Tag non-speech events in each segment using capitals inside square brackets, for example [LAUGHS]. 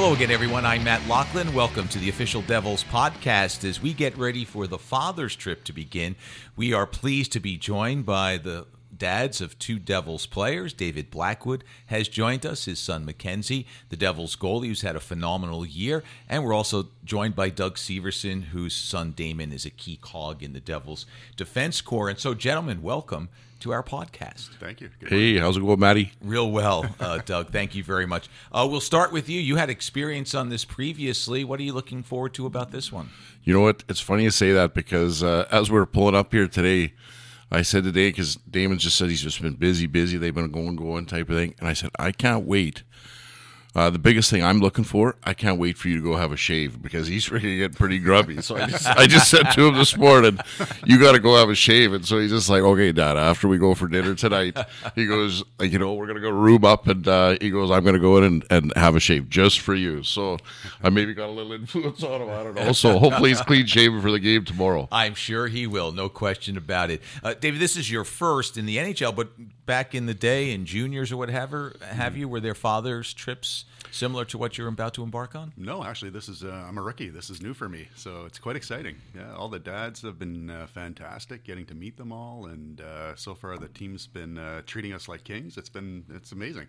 Hello again, everyone. I'm Matt Loughlin. Welcome to the official Devils podcast. As we get ready for the Father's trip to begin, we are pleased to be joined by the dads of two Devils players. David Blackwood has joined us, his son Mackenzie, the Devils goalie, who's had a phenomenal year. And we're also joined by Doug Severson, whose son Damon is a key cog in the Devils defense corps. And so, gentlemen, welcome to our podcast. Thank you. Good Hey, how's it going, Matty? Real well, [LAUGHS] uh, Doug. Thank you very much. Uh, we'll start with you. You had experience on this previously. What are you looking forward to about this one? You know what? It's funny you say that because uh, as we were pulling up here today, I said today because Damon just said he's just been busy, busy. They've been going, going type of thing, and I said I can't wait. Uh, the biggest thing I'm looking for, I can't wait for you to go have a shave because he's [LAUGHS] really getting pretty grubby. So I just, I just said to him this morning, "You got to go have a shave." And so he's just like, "Okay, Dad. After we go for dinner tonight, he goes, you know, we're gonna go room up, and uh, he goes, I'm gonna go in and, and have a shave just for you." So I maybe got a little influence on him. I don't know. So hopefully he's clean shaven for the game tomorrow. I'm sure he will, no question about it. Uh, David, this is your first in the NHL, but back in the day in juniors or whatever, have you? Were there fathers' trips similar to what you're about to embark on? No, actually, this is uh, I'm a rookie. This is new for me, so it's quite exciting. Yeah, all the dads have been uh, fantastic, getting to meet them all, and uh, so far the team's been uh, treating us like kings. It's been it's amazing.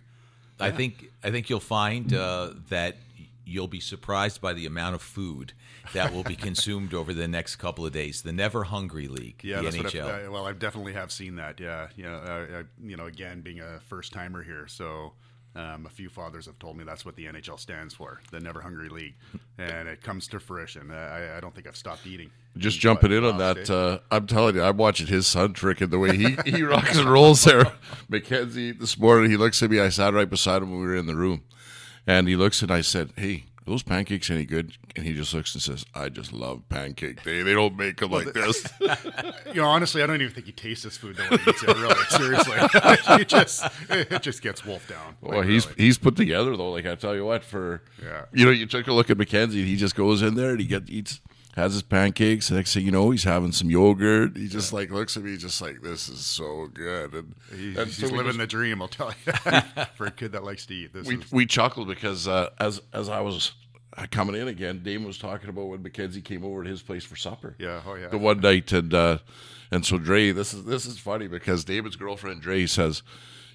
I think I think you'll find uh, that you'll be surprised by the amount of food that will be [LAUGHS] consumed over the next couple of days. The Never Hungry League, Yeah, NHL. I've, uh, well, I definitely have seen that. Yeah, yeah. Uh, uh, you know, again, being a first timer here, so um, a few fathers have told me that's what the NHL stands for, the Never Hungry League, and it comes to fruition. I, I don't think I've stopped eating. Just jumping in on that, uh, I'm telling you, I'm watching his son trick and the way he, he rocks and rolls there. [LAUGHS] Mackenzie, this morning, he looks at me. I sat right beside him when we were in the room. And he looks and I said, Hey, those pancakes any good? And he just looks and says, I just love pancake day. They don't make them like this. [LAUGHS] [LAUGHS] You know, honestly, I don't even think he tastes this food the way he eats it. Really, seriously, [LAUGHS] he just it just gets wolfed down. Like, Well, he's really. he's put together though. Like I tell you what, for Yeah. you know, you took a look at Mackenzie. He just goes in there and he gets eats has his pancakes. The next thing you know, he's having some yogurt. He just like looks at me, just like this is so good. And, He- and he's so living just- the dream. I'll tell you, [LAUGHS] for a kid that likes to eat. This we is we chuckled because uh, as as I was coming in again, Damon was talking about when Mackenzie came over to his place for supper. yeah, oh yeah. the one night and uh and so Dre this is this is funny because David's girlfriend Dre says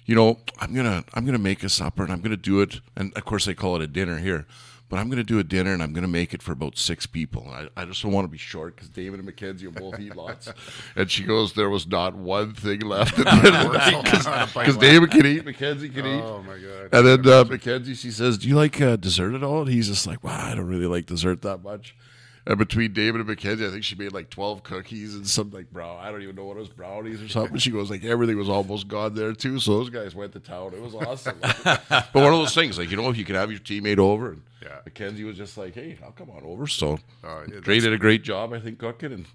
you know I'm gonna I'm gonna make a supper and I'm gonna do it and of course they call it a dinner here but I'm gonna do a dinner and I'm gonna make it for about six people I, I just don't want to be short because David and Mackenzie will both eat lots [LAUGHS] and she goes there was not one thing left at the end of the night because David can eat Mackenzie can eat Oh my god. and then uh, Mackenzie, she says, "Do you like uh, dessert at all?" And he's just like, "Wow, I don't really like dessert that much." And between David and Mackenzie, I think she made like twelve cookies and some like brown. I don't even know what it was, brownies or something. She goes like everything was almost gone there too. So those guys went to town. It was awesome. [LAUGHS] but one of those things, like you know, if you can have your teammate over, and Yeah. Mackenzie was just like, "Hey, I'll come on over." So Oh, yeah, Dre did a great job, I think, cooking, and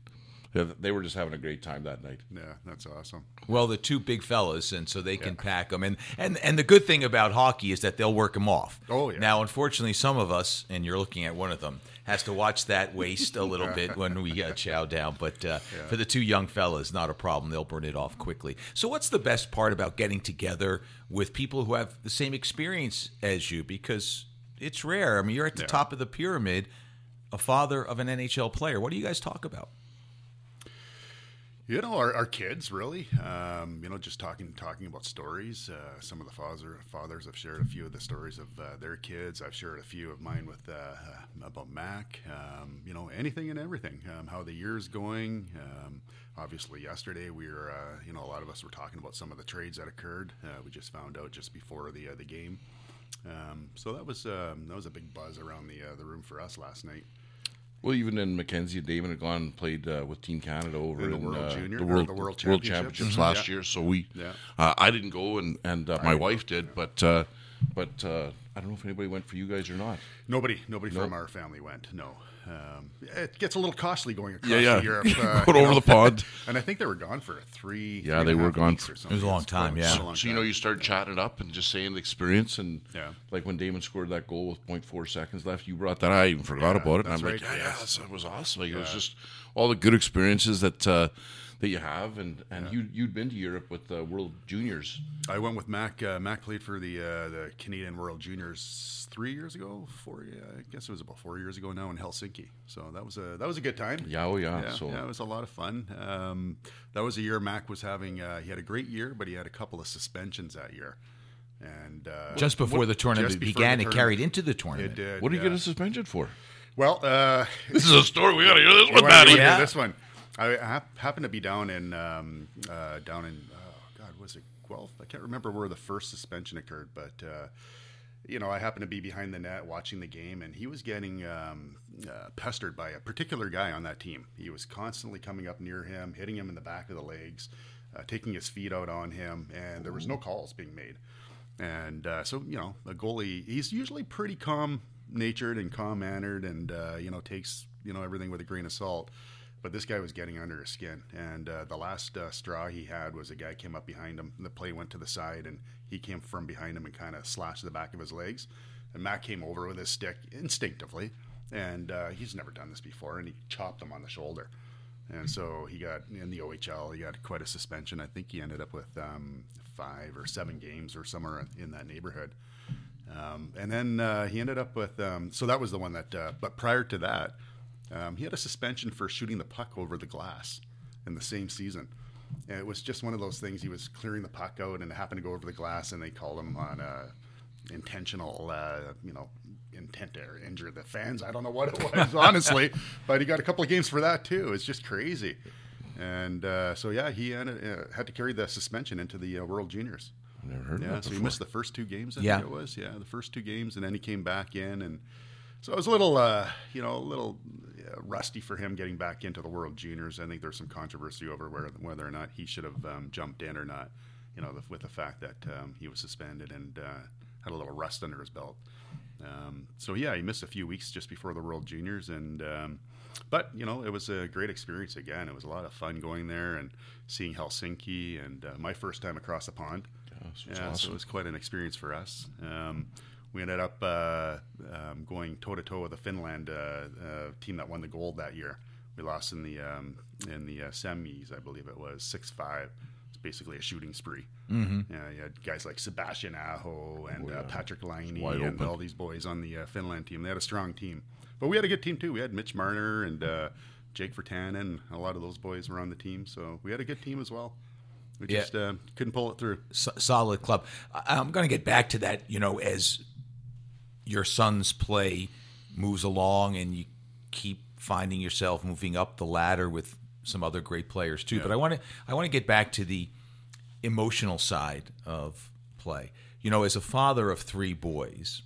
yeah, they were just having a great time that night. yeah, that's awesome. Well, the two big fellas, and so they can pack them. And, and and the good thing about hockey is that they'll work them off. Oh, yeah. Now, unfortunately, some of us, and you're looking at one of them, has to watch that waist a little [LAUGHS] bit when we uh, chow down. But uh, for the two young fellas, not a problem. They'll burn it off quickly. So, what's the best part about getting together with people who have the same experience as you? Because it's rare. I mean, you're at the Yeah. top of the pyramid, a father of an NHL player. What do you guys talk about? You know, our, our kids really. Um, you know, just talking talking about stories. Uh, some of the father fathers have shared a few of the stories of uh, their kids. I've shared a few of mine with uh, uh, about Mac. Um, you know, anything and everything. Um, how the year's going. Um, obviously, yesterday we were. Uh, you know, a lot of us were talking about some of the trades that occurred. Uh, we just found out just before the the game. Um, so that was um, that was a big buzz around the the room for us last night. Well, even in Mackenzie and Damon had gone and played uh, with Team Canada over In the in, World uh, Junior- the World, the World World Championships. Championships Mhm. last Yeah. year. So we, Yeah. uh, I didn't go, and and uh, my wife did, but uh, but uh, I don't know if anybody went for you guys or not. Nobody, nobody from our family went. No, um, it gets a little costly going across Yeah, yeah. Europe. [LAUGHS] Uh, Going over know. the pond. [LAUGHS] and I think they were gone for three. Yeah, three they were gone for- or It was a long time, yeah. a long So you know, you start chatting up and just saying the experience, and Yeah. like when Damon scored that goal with 0.4 seconds left, you brought that. I even forgot Yeah, about it, and I'm like, yeah, yeah, that was awesome. Like, It was just all the good experiences that uh, that you have, and and you you'd been to Europe with the World Juniors. I went with Mac. Uh, Mac played for the uh, the Canadian World Juniors three years ago. Four, yeah, I guess it was about four years ago now in Helsinki. So that was a that was a good time. Yeah, oh yeah. Yeah, so yeah, it was a lot of fun. Um, that was a year Mac was having. Uh, he had a great year, but he had a couple of suspensions that year. And uh, Just before the tournament before began, the it carried into the it tournament. did. what did you yeah. get a suspension for? Well, uh, This is a story we got to hear this one, wanna- Matty. Yeah. This one, I hap- happened to be down in um, uh, down in oh God, was it Guelph? I can't remember where the first suspension occurred, but uh, you know, I happened to be behind the net watching the game, and he was getting um, uh, pestered by a particular guy on that team. He was constantly coming up near him, hitting him in the back of the legs, uh, taking his feet out on him, and there was no calls being made. And uh, so, you know, a goalie, he's usually pretty calm natured and calm mannered and, uh, you know, takes, you know, everything with a grain of salt. But this guy was getting under his skin. And uh, the last uh, straw he had was a guy came up behind him. The play went to the side and he came from behind him and kind of slashed the back of his legs. And Matt came over with his stick instinctively. And uh, he's never done this before. And he chopped him on the shoulder. And so he got in the OHL. He got quite a suspension. I think he ended up with um, five or seven games or somewhere in that neighborhood. Um, and then uh, he ended up with. Um, so that was the one that. Uh, but prior to that, um, he had a suspension for shooting the puck over the glass in the same season. And it was just one of those things. He was clearing the puck out and it happened to go over the glass, and they called him on a intentional, uh, you know, intent to injure the fans. I don't know what it was, [LAUGHS] honestly, but he got a couple of games for that too. It's just crazy. And uh, so yeah, he ended, uh, had to carry the suspension into the uh, World Juniors. Never heard Yeah, of that so he missed the first two games. I Yeah. think it was. Yeah, the first two games, and then he came back in, and so it was a little, uh, you know, a little uh, rusty for him getting back into the World Juniors. I think there's some controversy over where, whether or not he should have um, jumped in or not. You know, the, with the fact that um, he was suspended and uh, had a little rust under his belt. Um, so yeah, he missed a few weeks just before the World Juniors, and um, but you know, it was a great experience again. It was a lot of fun going there and seeing Helsinki, and uh, my first time across the pond. Yeah, Yeah, so it was quite an experience for us. Um, we ended up uh, um, going toe to toe with the Finland uh, uh, team that won the gold that year. We lost in the um, in the uh, semis, I believe it was six five. It's basically a shooting spree. Mm-hmm. Yeah, you had guys like Sebastian Aho and uh, Patrik Laine and all these boys on the uh, Finland team. They had a strong team, but we had a good team too. We had Mitch Marner and uh, Jake Virtanen. A lot of those boys were on the team, so we had a good team as well. We Yeah. just uh, couldn't pull it through. so- solid club. I- I'm going to get back to that. You know, as your son's play moves along, and you keep finding yourself moving up the ladder with some other great players too. But I want to I want to get back to the emotional side of play. You know, as a father of three boys,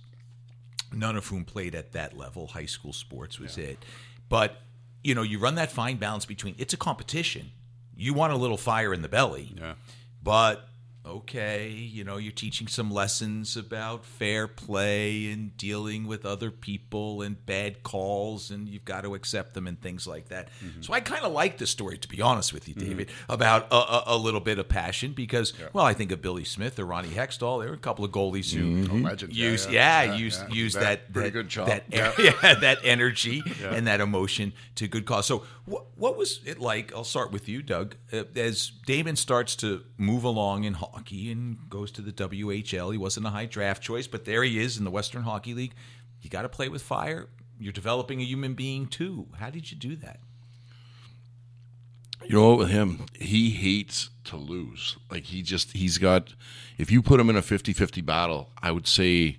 none of whom played at that level, high school sports was it. But you know, you run that fine balance between it's a competition. You want a little fire in the belly, Yeah. but okay, you know, you're teaching some lessons about fair play and dealing with other people and bad calls, and you've got to accept them and things like that. Mm-hmm. So I kind of like the story, to be honest with you, mm-hmm. David, about a, a, a little bit of passion because, well, I think of Billy Smith or Ronnie Hextall. There were a couple of goalies who mm-hmm. Oh, legends. Yeah, use yeah. yeah, Yeah, use yeah. use Bet. that that, good that [LAUGHS] yeah. that energy [LAUGHS] and that emotion to good cause. So what what was it like? I'll start with you, Doug. Uh, As Damon starts to move along in hockey and goes to the WHL, he wasn't a high draft choice, but there he is in the Western Hockey League. You got to play with fire. You're developing a human being too. How did you do that? You know with him, he hates to lose. Like he just he's got if you put him in a 50-50 battle, I would say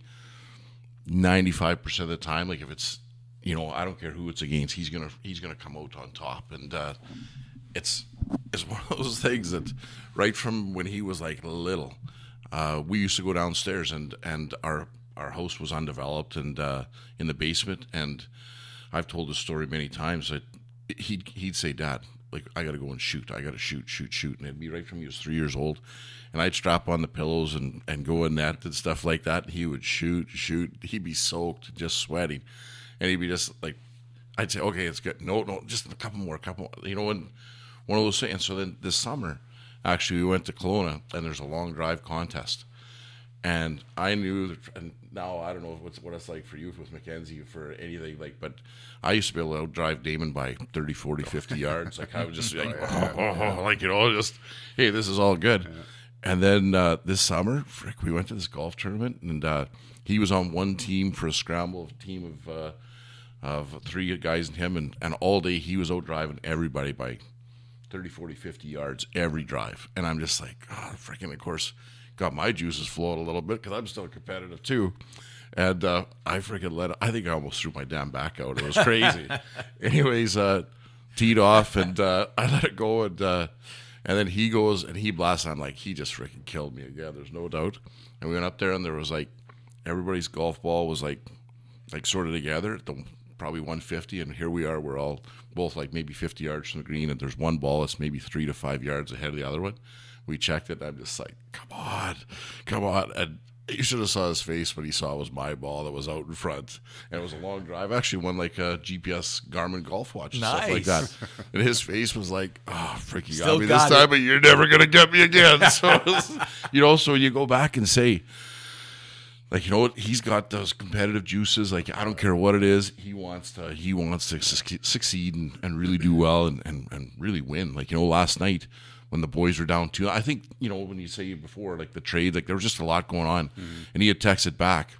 95% of the time like if it's you know, I don't care who it's against, he's going to he's going to come out on top and uh it's it's [LAUGHS] one of those things that right from when he was like little, uh, we used to go downstairs and and our our house was undeveloped and uh, in the basement and I've told this story many times that he'd he'd say, Dad, like I got to go and shoot, I got to shoot, shoot, shoot, and it'd be right from he was three years old, and I'd strap on the pillows and and go in net and stuff like that. And he would shoot, shoot. He'd be soaked, just sweating, and he'd be just like, I'd say, okay, it's good. No, no, just a couple more, a couple more. You know, and one of those things. And so then this summer, actually, we went to Kelowna, and there's a long drive contest. And I knew, and now I don't know what's what it's like for you with Mackenzie for anything like, but I used to be able to drive Damon by 30, 40, 50 [LAUGHS] yards. Like I was just like, oh, oh, oh, like you know, just hey, this is all good. And then uh, this summer, frick, we went to this golf tournament, and uh, he was on one team for a scramble team of uh, of three guys and him, and, and all day he was out driving everybody by 30, 40, 50 yards every drive. And I'm just like, oh, freaking, of course, got my juices flowing a little bit because I'm still competitive too. And uh, I freaking let, I think I almost threw my damn back out. It was crazy. [LAUGHS] Anyways, uh, teed off and uh, I let it go. And, uh, and then he goes and he blasts. I'm like, he just freaking killed me again. There's no doubt. And we went up there and there was like, everybody's golf ball was like, like sort of together at the probably 150, and here we are. We're all both like maybe 50 yards from the green, and there's one ball that's maybe three to five yards ahead of the other one. We checked it, and I'm just like, come on, come on. And you should have saw his face when he saw it was my ball that was out in front, and it was a long drive. I actually won like uh, a GPS Garmin golf watch and stuff like that. [LAUGHS] And his face was like, "Oh, freaking Still got me this it. time, but you're never gonna get me again." [LAUGHS] So, was- [LAUGHS] you know, so you go back and say, like you know what? He's got those competitive juices. Like i don't care what it is. He wants to he wants to suc- succeed and, and really do well and, and, and really win. Like you know last night when the boys were down two i think you know when you say before like the trade like there was just a lot going on. And he had texted back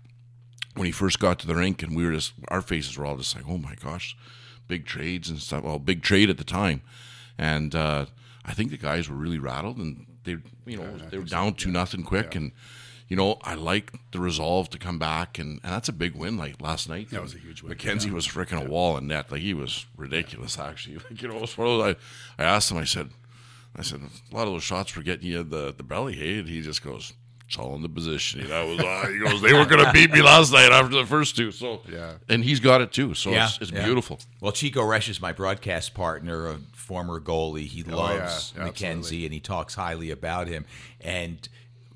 when he first got to the rink and we were just our faces were all just like oh my gosh big trades and stuff. Well big trade at the time. And uh, i think the guys were really rattled and they you know they were down to nothing quick and you know i like the resolve to come back and, and that's a big win like last night That was a huge win. mackenzie was freaking a wall in net like he was ridiculous actually [LAUGHS] like you know it's one of those, I, I asked him i said I said, a lot of those shots were getting you in the, the belly, hey? And he just goes, it's all in the positioning. That was, uh, he goes, they were going [LAUGHS] to beat me last night after the first two. So, Yeah. And he's got it too. So it's, it's yeah. beautiful. Well, Chico Resch is my broadcast partner, a former goalie. He loves yeah, Mackenzie absolutely. and he talks highly about him. And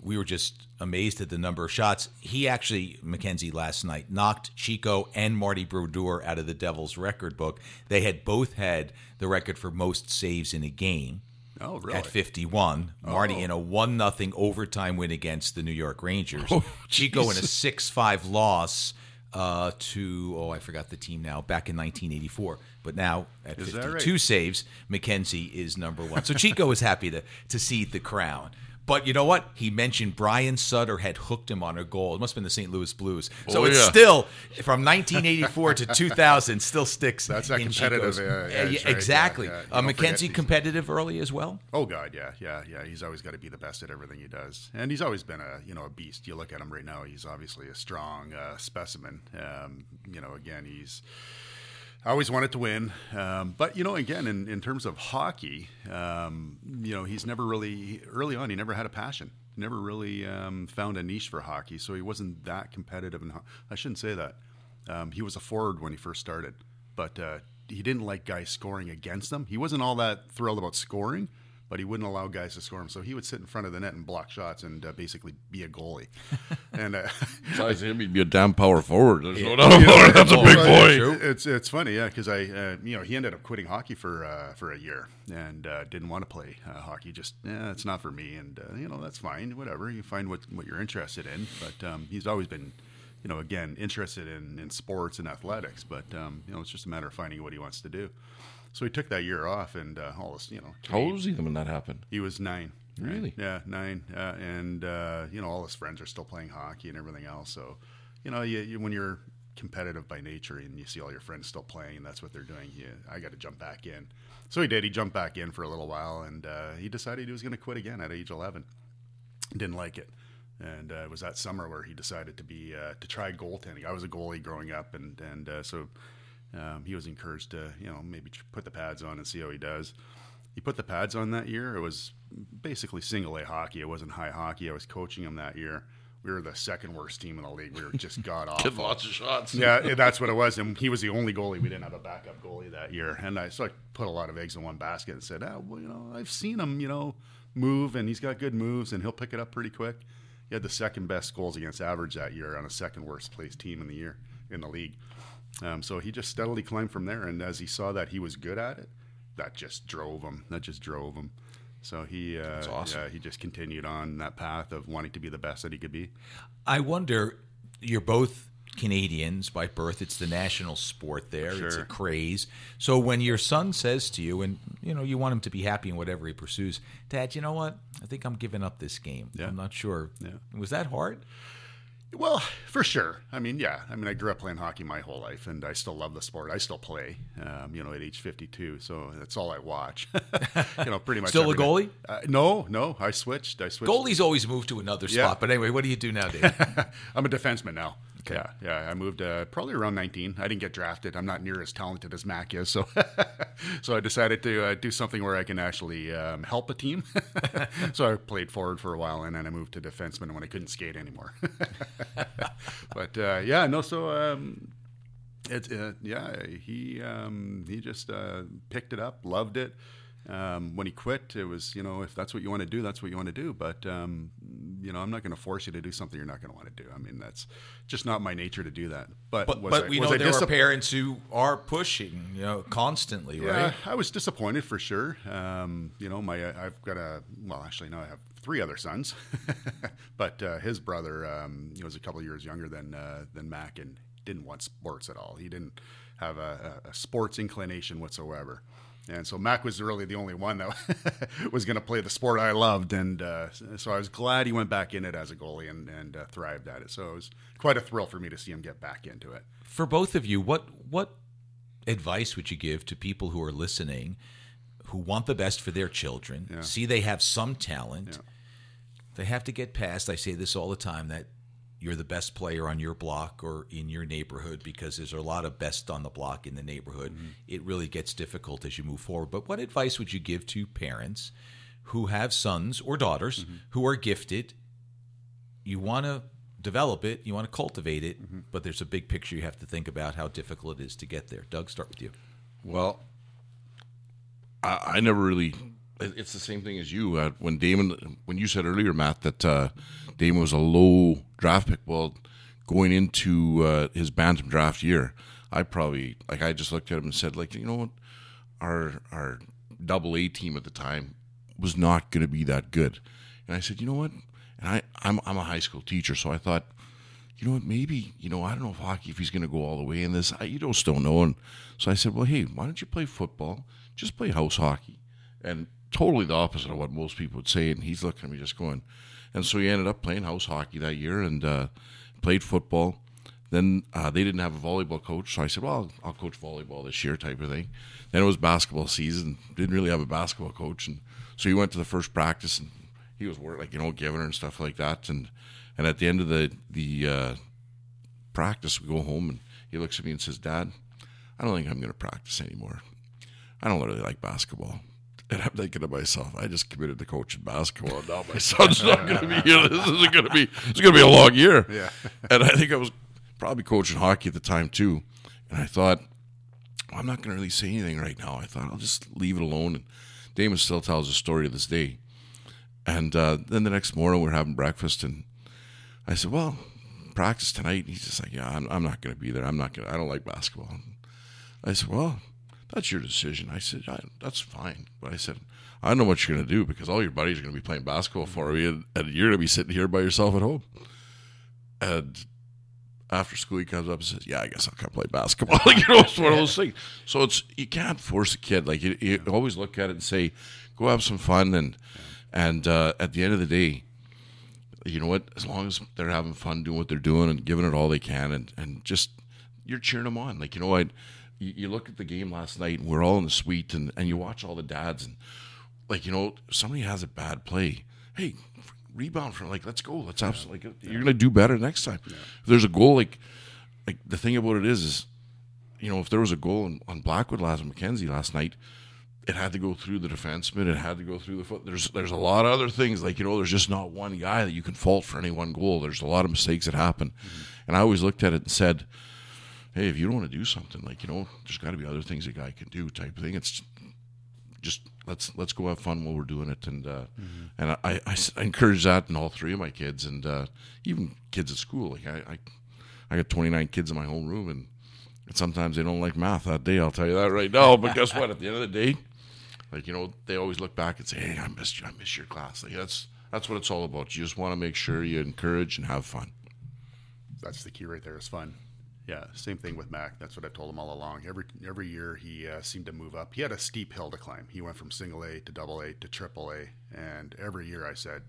we were just amazed at the number of shots. He actually, Mackenzie last night, knocked Chico and Marty Brodeur out of the Devils record book. They had both had the record for most saves in a game. Oh, really? At 51, Marty in a one nothing overtime win against the New York Rangers. Oh, Chico in a six five loss uh, to oh I forgot the team now back in 1984. But now at Is 52 right? saves, Mackenzie is number one. So Chico is happy to to see the crown. But you know what? He mentioned Brian Sutter had hooked him on a goal. It must have been the St. Louis Blues. So Oh, it's yeah. still from 1984 to 2000 still sticks. That's that competitive, uh, yeah, right? Yeah, exactly. Uh, Mackenzie competitive early as well. Oh God, yeah, yeah, yeah. He's always got to be the best at everything he does, and he's always been a you know a beast. You look at him right now; he's obviously a strong uh, specimen. Um, you know, again, he's I always wanted to win, um, but you know, again, in, in terms of hockey, um, you know, he's never really early on. He never had a passion. Never really um, found a niche for hockey, so he wasn't that competitive. And I shouldn't say that. Um, he was a forward when he first started, but uh, he didn't like guys scoring against him. He wasn't all that thrilled about scoring, but he wouldn't allow guys to score him. So he would sit in front of the net and block shots and uh, basically be a goalie. [LAUGHS] and uh, Besides him, he'd be a damn power forward. There's no doubt about it. That's a big Well, boy. It's it's funny, yeah, because I uh, you know he ended up quitting hockey for uh, for a year and uh, didn't want to play uh, hockey. Just yeah, it's not for me, and uh, you know that's fine. Whatever you find what what you're interested in. But um, he's always been. You know, again, interested in, in sports and athletics, but um, you know, it's just a matter of finding what he wants to do. So he took that year off, and uh, all this, you know, How old was he when that happened? he was nine. right? Really? Yeah, nine. Uh, and uh, you know, all his friends are still playing hockey and everything else. So, you know, you, you, when you're competitive by nature and you see all your friends still playing and that's what they're doing, you, I got to jump back in. So he did. He jumped back in for a little while, and uh, he decided he was going to quit again at age 11. Didn't like it. And uh, it was that summer where he decided to be uh, to try goaltending. I was a goalie growing up, and and uh, so um, he was encouraged to you know maybe put the pads on and see how he does. He put the pads on that year. It was basically single A hockey. It wasn't high hockey. I was coaching him that year. We were the second worst team in the league. We were just [LAUGHS] god Get awful. lots of shots. Yeah, that's what it was. And he was the only goalie. We didn't have a backup goalie that year. And I so I put a lot of eggs in one basket and said, ah, well, you know, I've seen him, you know, move, and he's got good moves, and he'll pick it up pretty quick. He had the second best goals against average that year on a second worst placed team in the year in the league. Um, so he just steadily climbed from there. And as he saw that he was good at it, that just drove him. That just drove him. So he, uh, awesome. yeah, he just continued on that path of wanting to be the best that he could be. I wonder you're both Canadians by birth. It's the national sport there. It's a craze. So when your son says to you, and you know you want him to be happy in whatever he pursues, Dad, you know what? I think I'm giving up this game. Yeah. I'm not sure. Yeah. Was that hard? Well, for sure. I mean, yeah. I mean, I grew up playing hockey my whole life, and I still love the sport. I still play, um, you know, at age 52. So that's all I watch. [LAUGHS] you know, pretty much. Still a goalie? Uh, no, no. I switched. I switched. Goalies always move to another spot. Yeah. But anyway, what do you do now, Dave? [LAUGHS] I'm a defenseman now. Okay. Yeah, yeah. I moved uh, probably around 19. I didn't get drafted. I'm not near as talented as Mac is, so [LAUGHS] so I decided to uh, do something where I can actually um, help a team. [LAUGHS] so I played forward for a while, and then I moved to defenseman when I couldn't skate anymore. [LAUGHS] but uh, yeah, no. So um, it, uh, yeah, he um, he just uh, picked it up, loved it. Um, when he quit, it was you know if that's what you want to do, that's what you want to do. But um, you know, I'm not going to force you to do something you're not going to want to do. I mean, that's just not my nature to do that. But But, was but I, we know I there are parents who are pushing, you know, constantly, yeah, right? I was disappointed for sure. Um, you know, my I've got a well, actually no, I have three other sons, [LAUGHS] but uh, his brother um, was a couple of years younger than uh, than Mac and didn't want sports at all. He didn't have a, a sports inclination whatsoever. And so Mac was really the only one that [LAUGHS] was going to play the sport I loved, and uh, so I was glad he went back in it as a goalie and, and uh, thrived at it. So it was quite a thrill for me to see him get back into it. For both of you, what what advice would you give to people who are listening, who want the best for their children, Yeah. see they have some talent, Yeah. they have to get past. I say this all the time that you're the best player on your block or in your neighborhood because there's a lot of best on the block in the neighborhood. Mm-hmm. It really gets difficult as you move forward. But what advice would you give to parents who have sons or daughters Mm-hmm. who are gifted? You want to develop it, you want to cultivate it, Mm-hmm. but there's a big picture you have to think about how difficult it is to get there. Doug, start with you. Well, I, I never really. It- It's the same thing as you. Uh, when Damon, when you said earlier, Matt, that uh, Damon was a low draft pick. Well, going into uh, his bantam draft year, I probably like I just looked at him and said, like, you know what, our our double A team at the time was not going to be that good, and I said, you know what, and I I'm I'm a high school teacher, so I thought you know what, maybe, you know, I don't know if hockey, if he's going to go all the way in this, I, you just don't know. And so I said, well, hey, why don't you play football? Just play house hockey. And totally the opposite of what most people would say. And he's looking at me just going, and so he ended up playing house hockey that year and uh, played football. Then uh, they didn't have a volleyball coach, so I said, "Well, I'll, coach volleyball this year," type of thing. Then it was basketball season. Didn't really have a basketball coach, and so he went to the first practice, and he was work like you know giving her and stuff like that. And and at the end of the the uh, practice, we go home, and he looks at me and says, "Dad, I don't think I'm going to practice anymore. I don't really like basketball." And I'm thinking to myself, I just committed to coaching basketball. and Now my [LAUGHS] son's not going to be here. This isn't going to be. It's going to be a long year. Yeah. and I think I was probably coaching hockey at the time too. And I thought, well, I'm not going to really say anything right now. I thought I'll just leave it alone. And Damon still tells the story to this day. And uh, then the next morning we're having breakfast, and I said, "Well, practice tonight." And he's just like, "Yeah, I'm, I'm not going to be there. I'm not going. to I don't like basketball." I said, "Well, that's your decision." I said, I, "That's fine," but I said, "I don't know what you're going to do because all your buddies are going to be playing basketball for you, and, and you're going to be sitting here by yourself at home." And after school, he comes up and says, "Yeah, I guess I'll come play basketball." like, [LAUGHS] you know, it's one of those things. So it's you can't force a kid. Like you, you always look at it and say, "Go have some fun," and and uh, at the end of the day, you know what? As long as they're having fun doing what they're doing and giving it all they can, and and just you're cheering them on. Like you know what? You, you look at the game last night, and we're all in the suite, and and you watch all the dads, and like you know, somebody has a bad play. Hey, rebound from like let's go. Let's absolutely like, you're gonna do better next time. If there's a goal, like like the thing about it is is you know if there was a goal on, on Blackwood last Mackenzie last night, it had to go through the defenseman. It had to go through the foot. There's there's a lot of other things like you know there's just not one guy that you can fault for any one goal. There's a lot of mistakes that happen, mm-hmm. and I always looked at it and said, hey, if you don't want to do something like you know there's got to be other things a guy can do type of thing. It's just let's let's go have fun while we're doing it. And uh, and I, I, I encourage that in all three of my kids and uh, even kids at school. Like I, I I got 29 kids in my home room and, and sometimes they don't like math that day I'll tell you that right now. [LAUGHS] But guess what? At the end of the day like you know they always look back and say hey I missed you I missed your class. Like that's that's what it's all about. You just want to make sure you encourage and have fun. That's the key right there. Is fun. Yeah, same thing with Mac. That's what I told him all along. Every every year he uh, seemed to move up. He had a steep hill to climb. He went from single A to double A to triple A, and every year I said,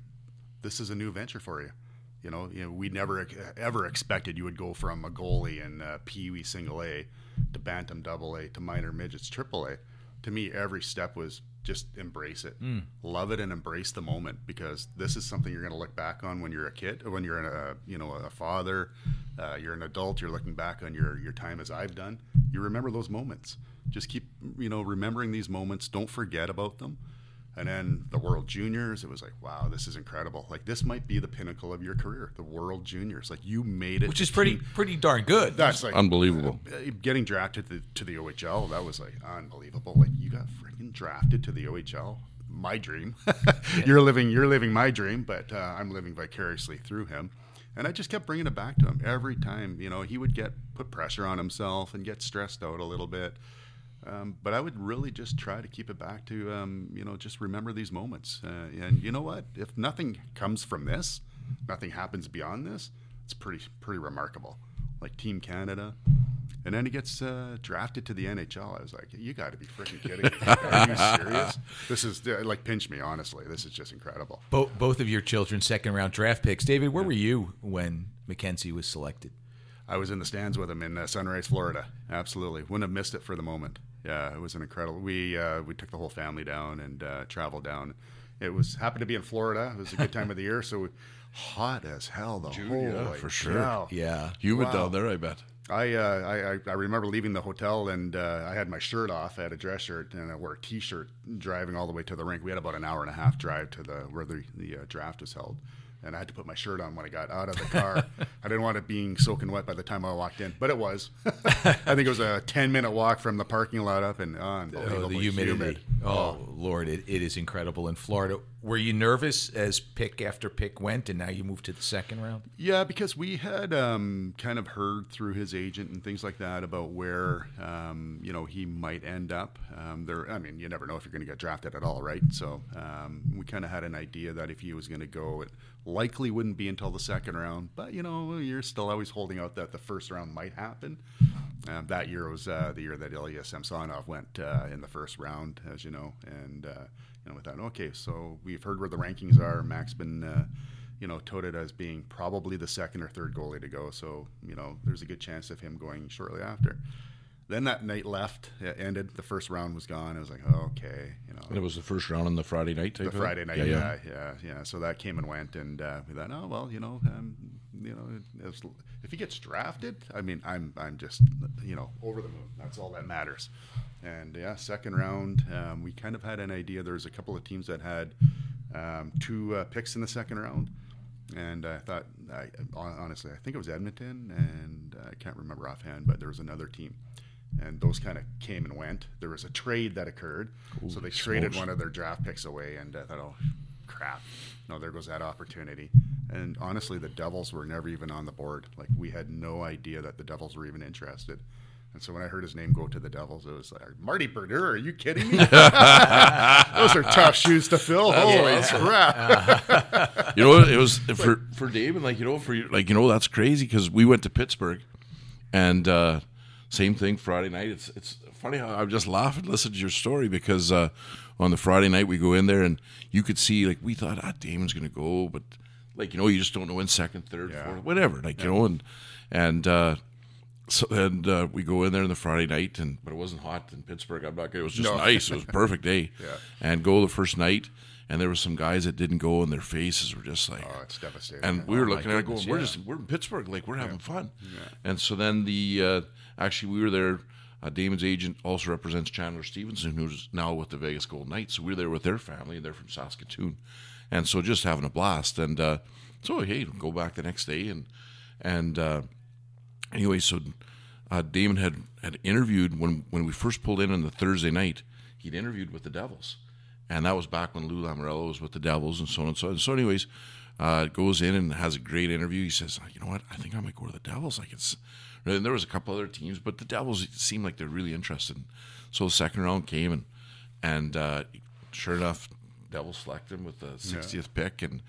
"This is a new venture for you." You know, you know, we never ever expected you would go from a goalie in uh, Pee Wee single A to Bantam double A to minor midgets triple A. To me, every step was just embrace it, mm. love it, and embrace the moment because this is something you're going to look back on when you're a kid, or when you're a you know a father, uh, you're an adult, you're looking back on your your time as I've done. You remember those moments. Just keep you know remembering these moments. Don't forget about them. And then the World Juniors, it was like, wow, this is incredible. Like this might be the pinnacle of your career, the World Juniors. Like you made it, which is pretty pretty darn good. That's like unbelievable. Uh, getting drafted to, to, the OHL, that was like unbelievable. Like you got freaking drafted to the OHL. My dream. [LAUGHS] you're living you're living my dream, but uh, I'm living vicariously through him. And I just kept bringing it back to him every time. You know, he would get put pressure on himself and get stressed out a little bit um, but I would really just try to keep it back to, um, you know, just remember these moments. Uh, and you know what? If nothing comes from this, nothing happens beyond this, it's pretty pretty remarkable. Like Team Canada, and then he gets uh, drafted to the NHL. I was like, you got to be freaking kidding me! [LAUGHS] Are you serious? This is like pinch me. Honestly, this is just incredible. Both both of your children second round draft picks. David, where yeah. were you when Mackenzie was selected? I was in the stands with him in uh, Sunrise, Florida. Absolutely, wouldn't have missed it for the moment yeah, it was an incredible. We uh, we took the whole family down and uh, traveled down. It was happened to be in Florida. It was a good time of the year, so we, hot as hell the Dude, whole yeah, for sure. Yeah, humid wow. down there, I bet. I, uh, I I remember leaving the hotel and uh, I had my shirt off. I had a dress shirt and I wore a t-shirt driving all the way to the rink. We had about an hour and a half drive to the where the the uh, draft was held and I had to put my shirt on when I got out of the car. [LAUGHS] I didn't want it being soaking wet by the time I walked in, but it was. [LAUGHS] I think it was a ten minute walk from the parking lot up, and oh, oh the humidity. Humid. Oh, oh, Lord, it, it is incredible in Florida. Were you nervous as pick after pick went, and now you moved to the second round? Yeah, because we had um, kind of heard through his agent and things like that about where um, you know he might end up. Um, there, I mean, you never know if you're going to get drafted at all, right? So um, we kind of had an idea that if he was going to go, it likely wouldn't be until the second round. But you know, you're still always holding out that the first round might happen. Um, that year was uh, the year that Ilya Samsonov went uh, in the first round, as you know, and uh, you know, we thought, okay, so we've heard where the rankings are. Mac's been, uh, you know, touted as being probably the second or third goalie to go. So you know, there's a good chance of him going shortly after. Then that night left, it ended. The first round was gone. I was like, oh, okay, you know. And it was the first round on the Friday night. the Friday night, yeah yeah. yeah, yeah, yeah, So that came and went, and uh, we thought, oh well, you know, um, you know, if he gets drafted, I mean, I'm I'm just you know over the moon. That's all that matters. And yeah, second round, um, we kind of had an idea. There's a couple of teams that had um, two uh, picks in the second round and I thought, I, honestly, I think it was Edmonton, and I can't remember offhand, but there was another team and those kind of came and went. There was a trade that occurred, Ooh, so they traded one of their draft picks away, and I thought, oh, crap, no, there goes that opportunity. And honestly, the Devils were never even on the board. Like we had no idea that the Devils were even interested. And so when I heard his name go to the Devils, it was like Marty Brodeur. Are you kidding me? [LAUGHS] Those are tough shoes to fill. Holy crap! [LAUGHS] you know, it was for for David. Like you know, for like you know, that's crazy because we went to Pittsburgh, and. uh same thing Friday night. It's it's funny how I'm just laughing listening to your story because uh, on the Friday night we go in there and you could see like we thought ah Damon's gonna go, but like you know you just don't know in second, third, yeah. fourth, whatever. Like yeah. you know and and uh, so and uh, we go in there on the Friday night and but it wasn't hot in Pittsburgh. I'm not kidding. It was just no. nice. It was perfect day. [LAUGHS] yeah. And go the first night and there were some guys that didn't go, and their faces were just like, "Oh, it's devastating." And we were oh, looking at it, going, "We're yeah. just we're in Pittsburgh, like we're having fun." Yeah. And so then the uh, actually we were there. Uh, Damon's agent also represents Chandler Stephenson, who's now with the Vegas Golden Knights. So we were there with their family, and they're from Saskatoon, and so just having a blast. And uh, so hey, go back the next day, and and uh, anyway, so uh, Damon had had interviewed when when we first pulled in on the Thursday night. He'd interviewed with the Devils and that was back when Lou Lamoriello was with the Devils and so on and so on. So, anyways, uh, goes in and has a great interview. He says, "You know what? I think I might go to the Devils. Like it's." And there was a couple other teams, but the Devils seemed like they're really interested. So the second round came, and and uh, sure enough, Devils select him with the 60th yeah. pick, and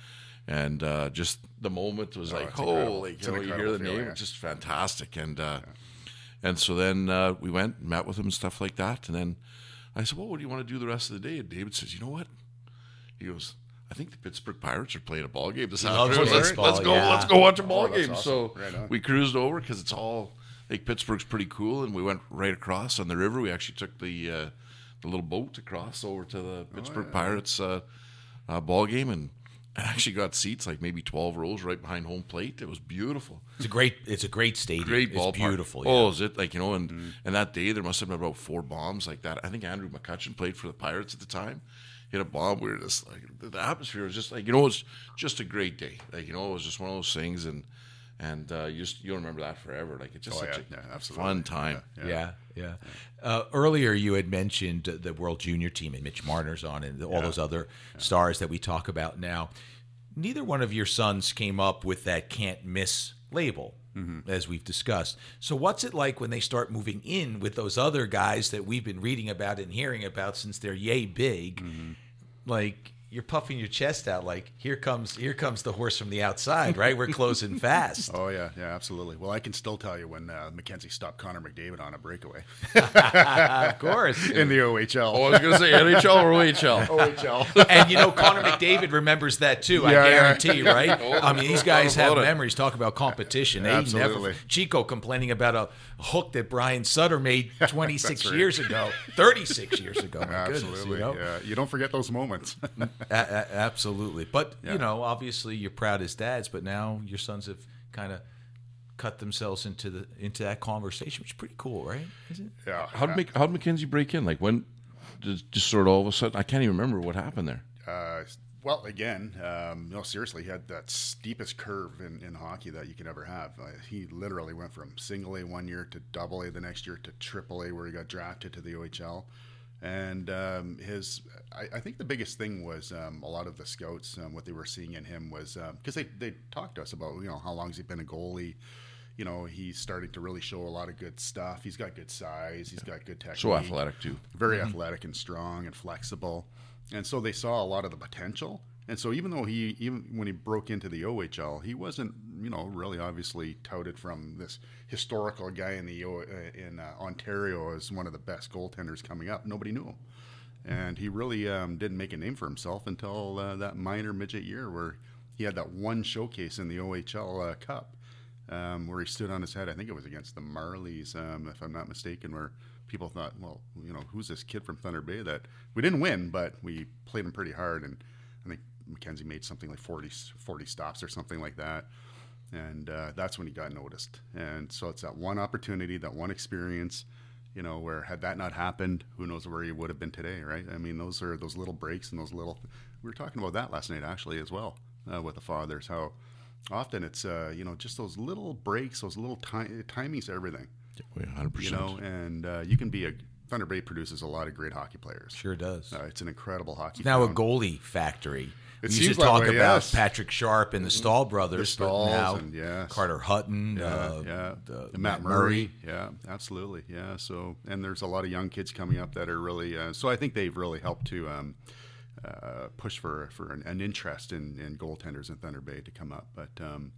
and uh, just the moment was like, it's oh, like It's you know, you hear the name, yeah. it's just fantastic, and uh, and so then uh, we went, and met with him and stuff like that, and then I said, well, what do you want to do the rest of the day? And David says, you know what? He goes. I think the Pittsburgh Pirates are playing a ball game this afternoon. Let's, baseball, let's go. yeah. Let's go watch a ball Oh, game. awesome. So Right we cruised over because it's all like Pittsburgh's pretty cool, and we went right across on the river. We actually took the the little boat to cross over to the Pittsburgh Pirates uh, uh, ball game, and [LAUGHS] I actually got seats like maybe twelve rows right behind home plate. It was beautiful, It's a great. It's a great stadium. great it's ballpark. Beautiful. Oh, is it like you know? And and that day there must have been about four bombs like that. I think Andrew McCutchen played for the Pirates at the time. Hit a bomb. We were just like the- the atmosphere was just like you know it was just a great day. Like you know it was just one of those things and. And uh, you just you'll remember that forever. Like it's just Oh, such yeah. a Yeah, fun time. Yeah, yeah. Uh, earlier, you had mentioned the World Junior team and Mitch Marner's on, and all those other stars that we talk about now. Neither one of your sons came up with that "can't miss" label, as we've discussed. So, what's it like when they start moving in with those other guys that we've been reading about and hearing about since they're yay big? Like you're puffing your chest out, like here comes here comes the horse from the outside, right? We're closing fast. [LAUGHS] Oh yeah, yeah, absolutely. Well, I can still tell you when uh, Mackenzie stopped Connor McDavid on a breakaway [LAUGHS] of course. [LAUGHS] in the OHL. Oh, I was gonna say NHL or OHL. OHL. and you know Connor McDavid remembers that too. I Yeah, yeah. guarantee, right? I mean, these guys no have about it. memories. Talk about competition. They Absolutely. never Chico complaining about a hook that Brian Sutter made 26 That's right. years ago, 36 years ago. My Absolutely. goodness, you know? Yeah, you don't forget those moments. A- a- absolutely. But Yeah. you know, obviously, you're proud as dads. But now your sons have kind of cut themselves into the into that conversation, which is pretty cool, right? Is it? yeah. How did Mc, how did Mackenzie break in? Like when? Just, just sort of all of a sudden, I can't even remember what happened there. Uh, well, again, um, no, seriously, he had that steepest curve in, in hockey that you could ever have. Uh, he literally went from single A one year to double A the next year to triple A, where he got drafted to the OHL. And um, his, I, I think the biggest thing was um, a lot of the scouts, um, what they were seeing in him was because they, they talked to us about, you know, how long has he been a goalie? You know, he's starting to really show a lot of good stuff. He's got good size. He's got good technique So athletic too. very athletic and strong and flexible. And so they saw a lot of the potential. And so even though he even when he broke into the OHL, he wasn't you know really obviously touted from this historical guy in the O- uh, in uh, Ontario as one of the best goaltenders coming up. Nobody knew him, and he really um, didn't make a name for himself until uh, that minor midget year where he had that one showcase in the OHL uh, Cup um, where he stood on his head. I think it was against the Marlies, um, if I'm not mistaken, where people thought, well, you know, who's this kid from Thunder Bay that we didn't win, but we played him pretty hard. And I think Mackenzie made something like 40, 40 stops or something like that. And uh, that's when he got noticed. And so it's that one opportunity, that one experience, you know, where had that not happened, who knows where he would have been today, right? I mean, those are those little breaks and those little. We were talking about that last night actually as well uh, with the fathers. How often it's uh, you know just those little breaks, those little ti- timing's everything, Yeah, hundred percent. you know. And uh, you can be a Thunder Bay produces a lot of great hockey players. Sure does. Uh, it's an incredible hockey. It's now a goalie factory. It we used to talk way, about yes. Mm-hmm. Patrick Sharp and the Staal brothers, The but Staals now and, yes. Carter Hutton, Yeah, uh, yeah. the- The Matt Murray. Yeah, absolutely. Yeah. So, and there's a lot of young kids coming up that are really. Uh, so I think they've really helped to um, uh, push for for an, an interest in, in goaltenders in Thunder Bay to come up. But um,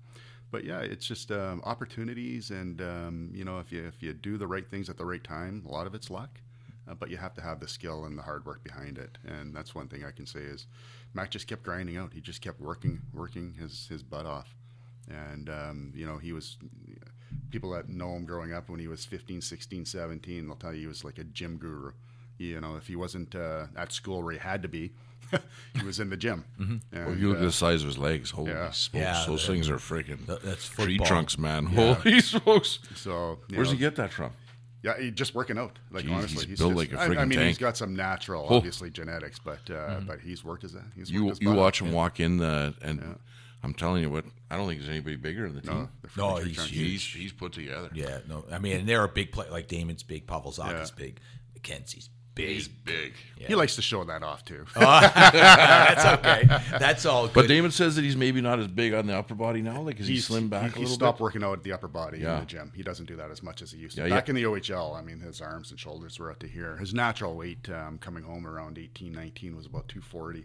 but yeah, it's just um, opportunities, and um, you know, if you if you do the right things at the right time, a lot of it's luck. Uh, but you have to have the skill and the hard work behind it, and that's one thing I can say is Mac just kept grinding out. He just kept working, working his his butt off, and um, you know he was people that know him growing up when he was 15 16 17 they'll tell you he was like a gym guru you know if he wasn't uh, at school where he had to be [LAUGHS] he was in the gym and, Well, you look at uh, the size of his legs. Holy yeah. smokes! Yeah, those things are freaking that- that's tree trunks, man. Holy [LAUGHS] smokes! so you Where's know, he get that from? yeah he just working out like Jeez, honestly he's built just, like a I, I I mean he's got some natural Oh. obviously genetics but uh, but he's worked his he's You his you watch off. him walk in the and I'm telling you what. I don't think there's anybody bigger in the team. no, No, he's he's he's put together. Yeah, no, I mean, and they're a big play. Like Damon's big, Pavel Zacha's Yeah. big, Mackenzie's big. He's big. he likes to show that off too [LAUGHS] That's okay. That's all good. But Damon says that he's maybe not as big on the upper body now. Like, is he He's- slimmed back he, a he little stopped bit? working out at the upper body Yeah. in the gym. He doesn't do that as much as he used to. Yeah, Back yeah. in the OHL, I mean, his arms and shoulders were up to here. His natural weight um, coming home around 18, 19 was about 240.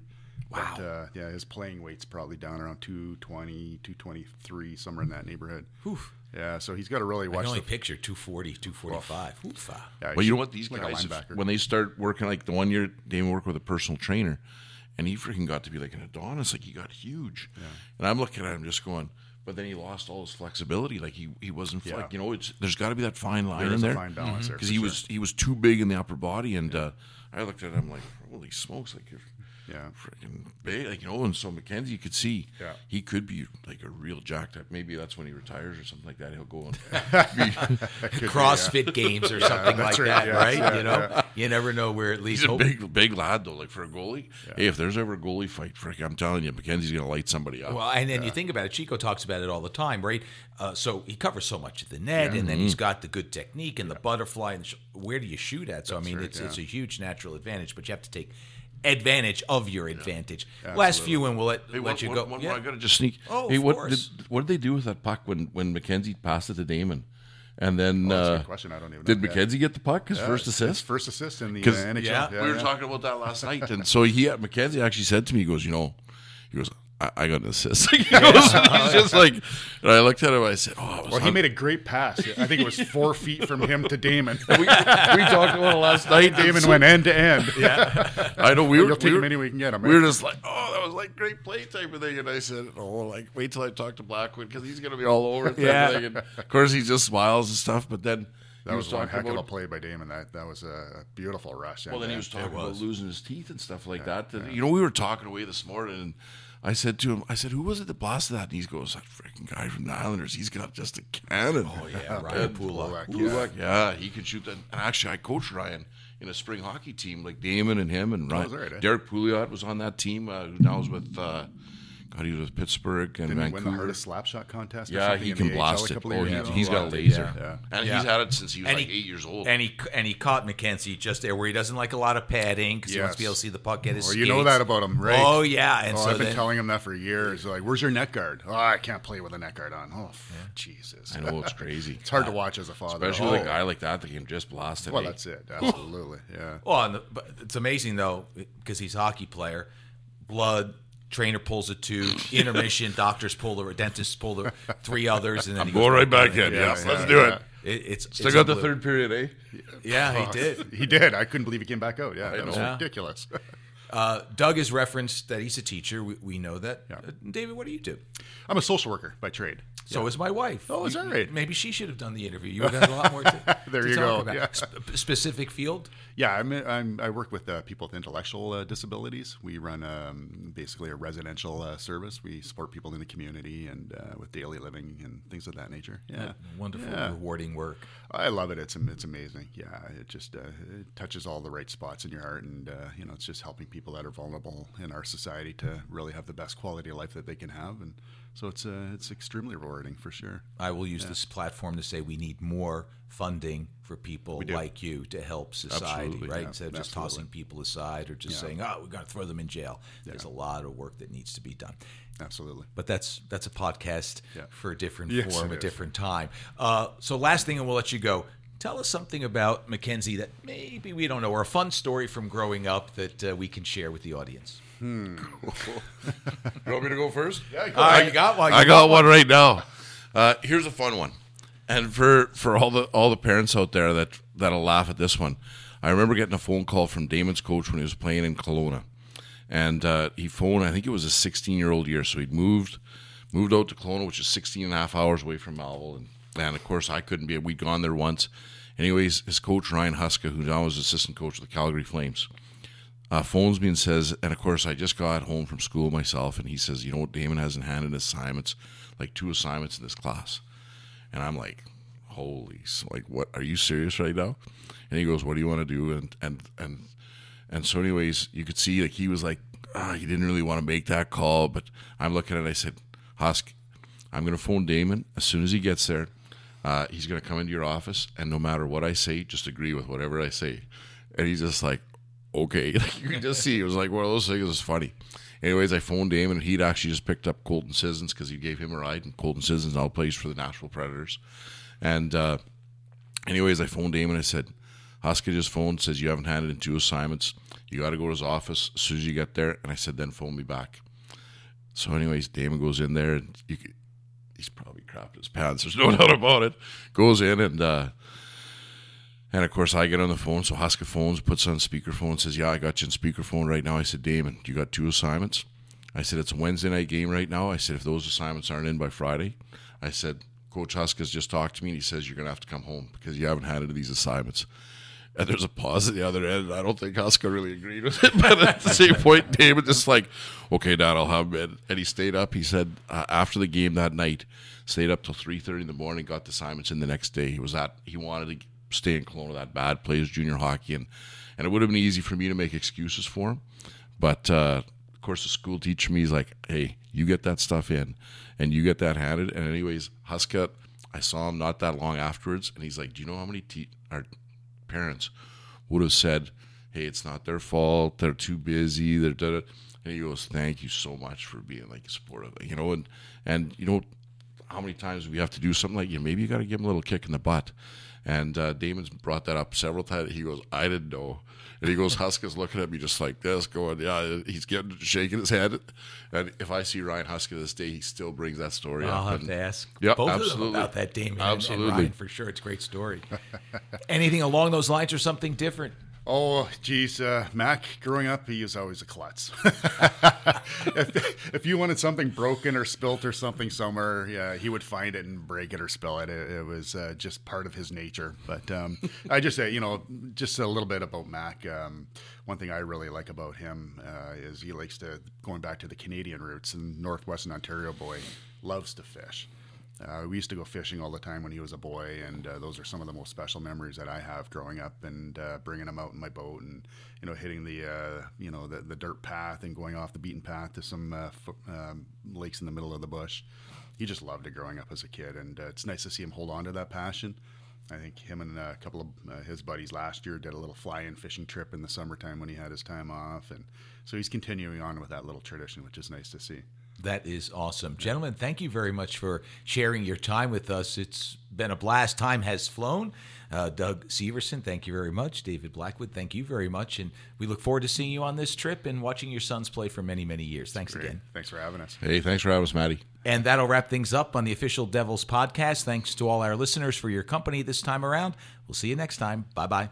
Wow. But, uh, yeah, his playing weight's probably down around 220, 223, somewhere in that neighborhood. Oof. Yeah, so he's got to really I watch can only the. picture 240, 245. Oof. ah. Yeah, Well, you know what? These like guys, if- when they start working, like the one year Damon worked with a personal trainer, and he freaking got to be like an Adonis, like he got huge. And I'm looking at him just going, but then he lost all his flexibility. Like he, he wasn't, Yeah. like, you know, it's there's got to be that fine line There in is a there. fine balance there, Because for he sure. was he was too big in the upper body, and uh, I looked at him like, holy smokes, like you're Yeah. freaking big, like you know. And so Mackenzie, you could see Yeah. he could be like a real jacked up. Maybe that's when he retires or something like that. He'll go on [LAUGHS] be, Could be, CrossFit games or something like right, that, yes, right? yeah, you know, yeah. you never know where at least. He's a big, big lad though. Like for a goalie, hey, if there's ever a goalie fight, frick, I'm telling you, Mackenzie's gonna light somebody up. Well, and then you think about it, Chico talks about it all the time, right? Uh, so he covers so much of the net, and then he's got the good technique and the butterfly. And sh- where do you shoot at? So I mean, right, it's yeah. it's a huge natural advantage, but you have to take advantage of your advantage. Last few, and we'll let, hey, let one, you one- go. one Yeah. more, I gotta just sneak. Oh, hey, of what course. did what did they do with that puck when when Mackenzie passed it to Damon? And then Oh, that's a uh, good question. I don't even did know. Yeah. Mackenzie get the puck? His first His assist. first assist in the uh, 'Cause- NHL. Yeah. Yeah, we were yeah. talking about that last night, and so he Mackenzie actually said to me, he goes, you know, he goes, I, I got an assist. [LAUGHS] he goes, and he's [LAUGHS] just like, and I looked at him, I said, oh, I was Well, he made a great pass. I think it was four [LAUGHS] feet from him to Damon. we, we talked about it last night. Damon so- went end to end. Yeah, I know we were. you'll take we him were- any way you can get him. We were just like, oh, that was like great play type of thing. And I said, oh, like wait till I talk to Blackwood because he's gonna be all over it. type of Yeah. thing. And of course, he just smiles and stuff. But then That he was, was, one talking heck of a play by Damon. That that was a beautiful rush. Well, then he was talking about losing his teeth and stuff like that. that You know, we were talking away this morning, and I said to him, I said, who was it that blasted that? And he goes, that freaking guy from the Islanders. He's got just a cannon. Oh yeah, [LAUGHS] Ryan Pula. Pulock, Kulak, yeah, he can shoot that. And actually, I coached Ryan in a spring hockey team, like Damon and him and Ryan. is that right, eh? Derrick Pouliot was on that team. Uh, who now is with, uh, God, he was with Pittsburgh and Didn't he win the hardest slap shot contest? or Yeah, he can the AHL blast a it. couple Oh, of he, he's got a laser, yeah. and Yeah. he's had it since he was And like he- eight years old. And he and he caught Mackenzie just there where he doesn't like a lot of padding because he wants to be able to see the puck at his. Well, you know that about him, right? Oh yeah, and Oh, so I've been then, telling him that for years. Like, where's your neck guard? Oh, I can't play with a neck guard on. Oh, f- Jesus. I know it's crazy, [LAUGHS] It's hard to watch as a father. especially oh. with a oh. guy like that that can just blast it. Well, that's it. Absolutely. Yeah. Well, and but it's amazing though because he's a hockey player. Blood. Trainer pulls a two. Intermission. doctors pull the. Dentists pull the. Three others, and then he Go goes right back in. Yeah, Yes, yeah, let's do yeah. it. It, it's Still it's got the third period, eh? Yeah, he did. He did. I couldn't believe he came back out. Yeah, that was know. ridiculous. [LAUGHS] Uh, Doug has referenced that he's a teacher. We, we know that. Yeah. Uh, David, what do you do? I'm a social worker by trade. So is my wife. Oh, is that right? Maybe she should have done the interview. You would have had a lot more to, [LAUGHS] There to you talk go, about. yeah. Sp- specific field? Yeah, I'm, I'm I work with uh, people with intellectual uh, disabilities. We run um, basically a residential uh, service. We support people in the community and uh, with daily living and things of that nature. Yeah, Wonderful, Yeah. rewarding work. I love it. It's it's amazing. Yeah, it just uh, it touches all the right spots in your heart, and uh, you know, it's just helping people that are vulnerable in our society to really have the best quality of life that they can have, and so it's uh, it's extremely rewarding for sure. I will use this platform to say we need more funding for people like you to help society, Absolutely, right? yeah, Instead of just tossing people aside or just Yeah. saying, "Oh, we're going to throw them in jail." There's a lot of work that needs to be done. Absolutely. But that's that's a podcast Yeah. for a different Yes, form, a different time. Uh, so, last thing, and we'll let you go. Tell us something about Mackenzie that maybe we don't know, or a fun story from growing up that uh, we can share with the audience. [LAUGHS] You want me to go first? Yeah, All right, you got one. I got one right now. Uh, here's a fun one, and for for all the all the parents out there that that'll laugh at this one. I remember getting a phone call from Damon's coach when he was playing in Kelowna, and uh, he phoned. I think it was a 16 year old year, so he'd moved moved out to Kelowna, which is 16 and a half hours away from Melville, and, and of course I couldn't be. We'd gone there once. Anyways, his coach Ryan Huska, who now is assistant coach of the Calgary Flames, uh, phones me and says, and of course, I just got home from school myself, and he says, you know what, Damon hasn't handed assignments, like two assignments in this class, and I'm like, holy, like what? Are you serious right now? And he goes, what do you want to do? And and and and so, anyways, you could see like he was like, ah, he didn't really want to make that call, but I'm looking at it. I said, Husk, I'm going to phone Damon as soon as he gets there. Uh, he's going to come into your office, and no matter what I say, just agree with whatever I say. And he's just like, okay. [LAUGHS] Like, you can just see it was like one of those things. It was funny. Anyways, I phoned Damon, and he'd actually just picked up Colton Sissons because he gave him a ride, and Colton Sissons now plays for the Nashville Predators. And uh, anyways, I phoned Damon. I said, Huska just phoned, says you haven't handed in two assignments. You got to go to his office as soon as you get there. And I said, then phone me back. So, anyways, Damon goes in there and you he's probably crapped his pants. There's no [LAUGHS] doubt about it. Goes in and uh, and of course I get on the phone. So Huska phones, puts on speakerphone, says, "Yeah, I got you in speakerphone right now." I said, "Damon, you got two assignments." I said, "It's a Wednesday night game right now." I said, "If those assignments aren't in by Friday," I said, "Coach Huska's just talked to me and he says you're gonna have to come home because you haven't handed these assignments." And there's a pause at the other end. I don't think Huska really agreed with it, [LAUGHS] but at the same point, David just like, "Okay, Dad, I'll have him." And he stayed up. He said uh, after the game that night, stayed up till three thirty in the morning, got the assignments in the next day. He was at he wanted to stay in Kelowna that bad, plays junior hockey, and and it would have been easy for me to make excuses for him, but uh, of course the school teacher me is like, hey, you get that stuff in, and you get that handed. And anyways, Huska, I saw him not that long afterwards, and he's like, do you know how many our parents would have said, hey, it's not their fault, they're too busy, they're da and he goes, "Thank you so much for being like supportive." You know, and and you know, how many times we have to do something like you? Know, Maybe you got to give him a little kick in the butt. And uh, Damon's brought that up several times. He goes, I didn't know. And he goes, Huska's looking at me just like this, going, yeah, he's getting shaking his head. And if I see Ryan Huska this day, he still brings that story I'll up. have and, to ask Yep, both absolutely. of them about that, Damon and- and Absolutely. Ryan, for sure. It's a great story. [LAUGHS] Anything along those lines or something different? Oh, geez, uh, Mac. Growing up, he was always a klutz. [LAUGHS] if, if you wanted something broken or spilt or something somewhere, yeah, he would find it and break it or spill it. It, it was uh, just part of his nature. But um, I just say, you know, just a little bit about Mac. Um, one thing I really like about him uh, is he likes to going back to the Canadian roots. And northwestern Ontario boy loves to fish. Uh, we used to go fishing all the time when he was a boy, and uh, those are some of the most special memories that I have growing up. And uh, bringing him out in my boat, and you know, hitting the uh, you know the, the dirt path and going off the beaten path to some uh, fo- um, lakes in the middle of the bush. He just loved it growing up as a kid, and uh, it's nice to see him hold on to that passion. I think him and a couple of his buddies last year did a little fly-in fishing trip in the summertime when he had his time off, and so he's continuing on with that little tradition, which is nice to see. That is awesome. Gentlemen, thank you very much for sharing your time with us. It's been a blast. Time has flown. Uh, Doug Severson, thank you very much. David Blackwood, thank you very much. And we look forward to seeing you on this trip and watching your sons play for many, many years. Thanks Great. again. Thanks for having us. Hey, thanks for having us, Maddie. And that'll wrap things up on the official Devils podcast. Thanks to all our listeners for your company this time around. We'll see you next time. Bye bye.